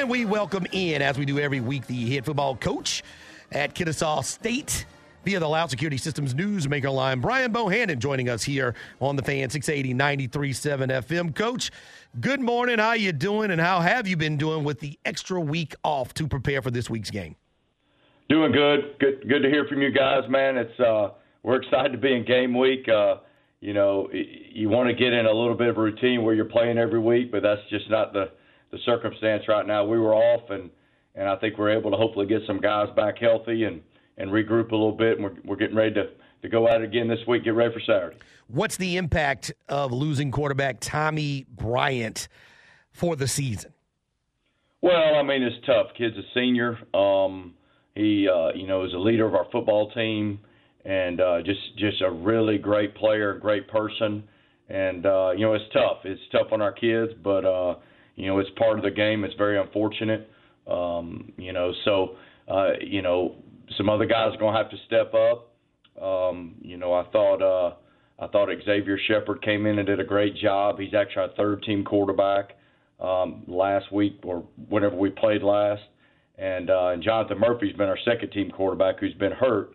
And we welcome in, as we do every week, the head football coach at Kennesaw State via the Loud Security Systems Newsmaker line. Brian Bohannon joining us here on the fan 680 937 FM. Coach, good morning. How you doing and how have you been doing with the extra week off to prepare for this week's game? Doing good. Good good to hear from you guys, man. It's uh we're excited to be in game week. Uh you know, you want to get in a little bit of a routine where you're playing every week, but that's just not the the circumstance right now. We were off, and and I think we're able to hopefully get some guys back healthy and and regroup a little bit. And we're we're getting ready to to go at it again this week. Get ready for Saturday. What's the impact of losing quarterback Tommy Bryant for the season? Well, I mean, it's tough. Kid's a senior. Um, he, uh, you know, is a leader of our football team, and uh, just just a really great player, great person. And uh, you know, it's tough. It's tough on our kids, but uh, you know, it's part of the game. It's very unfortunate. Um, you know, so uh, you know, some other guys are going to have to step up. Um, you know, I thought uh, I thought Xavier Shepherd came in and did a great job. He's actually a third team quarterback um, last week or whenever we played last. And, uh, and Jonathan Murphy's been our second team quarterback who's been hurt,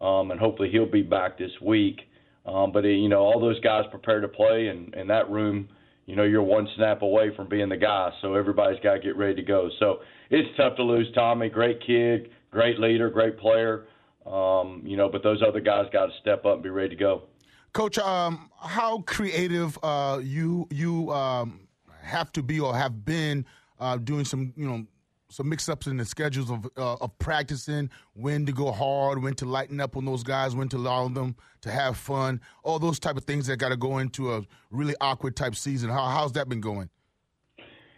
um, and hopefully he'll be back this week. Um, but you know, all those guys prepare to play, and in that room, you know, you're one snap away from being the guy. So everybody's got to get ready to go. So it's tough to lose Tommy. Great kid, great leader, great player. Um, you know, but those other guys got to step up and be ready to go. Coach, um, how creative uh, you you um, have to be or have been uh, doing some you know some mix-ups in the schedules of uh, of practicing, when to go hard, when to lighten up on those guys, when to allow them to have fun, all those type of things that got to go into a really awkward type season. How how's that been going?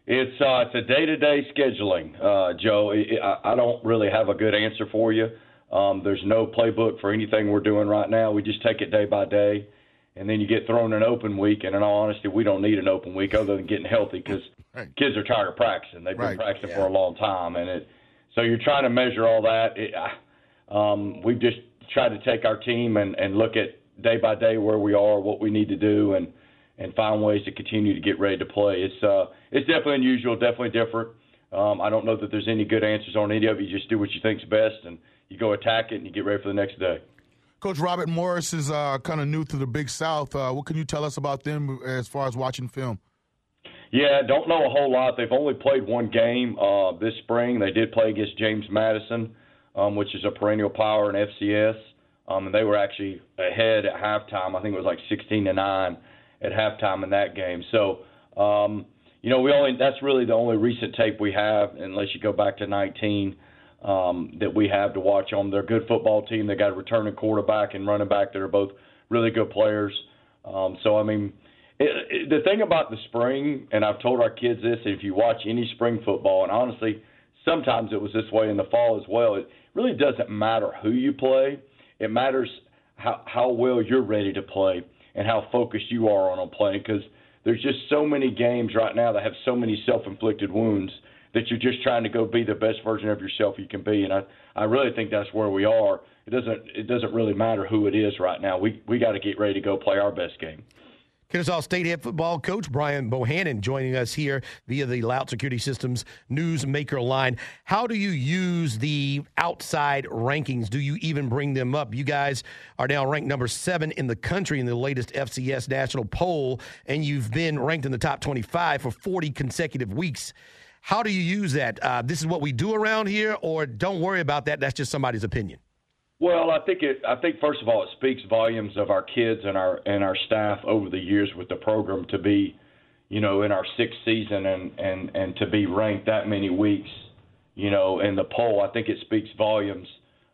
It's uh, it's a day-to-day scheduling, uh, Joe. I, I don't really have a good answer for you. Um, there's no playbook for anything we're doing right now. We just take it day by day and then you get thrown an open week. And in all honesty, we don't need an open week other than getting healthy because right. kids are tired of practicing. They've been practicing yeah. for a long time, and it. So you're trying to measure all that. It, um, we've just tried to take our team and, and look at day by day where we are, what we need to do, and and find ways to continue to get ready to play. It's uh, it's definitely unusual, definitely different. Um, I don't know that there's any good answers on any of it. You just do what you think's best, and you go attack it, and you get ready for the next day. Coach Robert Morris is uh, kind of new to the Big South. Uh, what can you tell us about them as far as watching film? Yeah, don't know a whole lot. They've only played one game uh, this spring. They did play against James Madison, um, which is a perennial power in FCS, um, and they were actually ahead at halftime. I think it was like 16 to nine at halftime in that game. So, um, you know, we only that's really the only recent tape we have, unless you go back to 19 um, that we have to watch on. They're a good football team. They got a returning quarterback and running back that are both really good players. Um, so I mean, it, it, the thing about the spring, and I've told our kids this: if you watch any spring football, and honestly, sometimes it was this way in the fall as well. It really doesn't matter who you play. It matters how how well you're ready to play and how focused you are on playing because there's just so many games right now that have so many self-inflicted wounds that you're just trying to go be the best version of yourself you can be. And I, I really think that's where we are. It doesn't it doesn't really matter who it is right now. We we got to get ready to go play our best game. Kennesaw State head football coach Brian Bohannon joining us here via the Loud Security Systems Newsmaker line. How do you use the outside rankings? Do you even bring them up? You guys are now ranked number seven in the country in the latest FCS national poll, and you've been ranked in the top 25 for 40 consecutive weeks. How do you use that? Uh, this is what we do around here, or don't worry about that. That's just somebody's opinion. Well, I think it. I think first of all, it speaks volumes of our kids and our and our staff over the years with the program to be, you know, in our sixth season and and and to be ranked that many weeks, you know, in the poll. I think it speaks volumes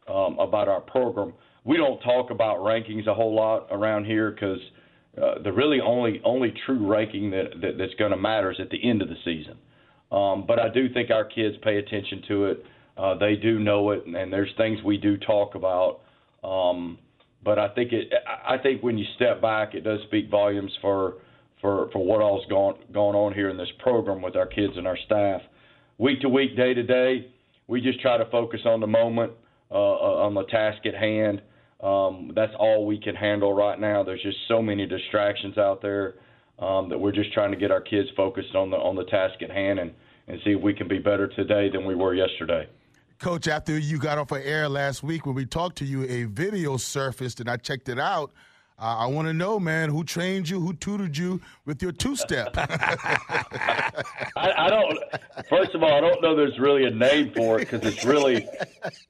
um, about our program. We don't talk about rankings a whole lot around here because uh, the really only only true ranking that, that that's going to matter is at the end of the season. Um, but I do think our kids pay attention to it. Uh, they do know it, and, and there's things we do talk about. Um, but I think it. I think when you step back, it does speak volumes for for for what all's going going on here in this program with our kids and our staff. Week to week, day to day, we just try to focus on the moment, uh, uh on the task at hand. Um, that's all we can handle right now. There's just so many distractions out there um, that we're just trying to get our kids focused on the on the task at hand and and see if we can be better today than we were yesterday. Coach, after you got off of air last week when we talked to you, a video surfaced and I checked it out. Uh, I want to know, man, who trained you, who tutored you with your two step? I, I, don't. First of all, I don't know. There's really a name for it because it's really,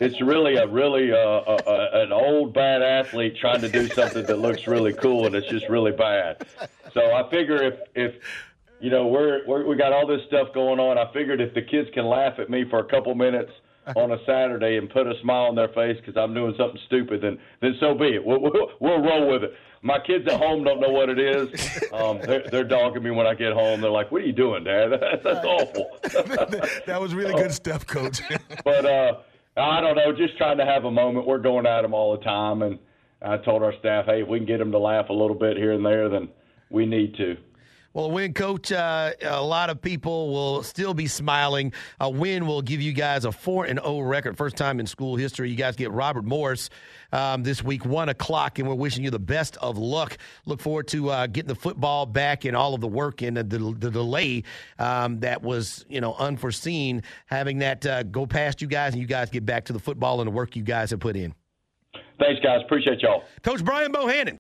it's really a really uh, a, a, an old bad athlete trying to do something that looks really cool and it's just really bad. So I figure if if you know we're, we're we got all this stuff going on, I figured if the kids can laugh at me for a couple minutes on a Saturday and put a smile on their face because I'm doing something stupid, then then so be it. We'll, we'll, we'll roll with it. My kids at home don't know what it is. Um, they're, they're dogging me when I get home. They're like, "What are you doing, Dad? That's, that's awful." that was really good stuff, Coach. but uh, I don't know. Just trying to have a moment. We're going at them all the time, and I told our staff, "Hey, if we can get them to laugh a little bit here and there, then we need to." Well, a win, coach. Uh, a lot of people will still be smiling. A win will give you guys a four and zero record, first time in school history. You guys get Robert Morris um, this week, one o'clock, and we're wishing you the best of luck. Look forward to uh, getting the football back and all of the work and the, the delay um, that was you know unforeseen. Having that uh, go past you guys, and you guys get back to the football and the work you guys have put in. Thanks, guys. Appreciate y'all. Coach Brian Bohannon.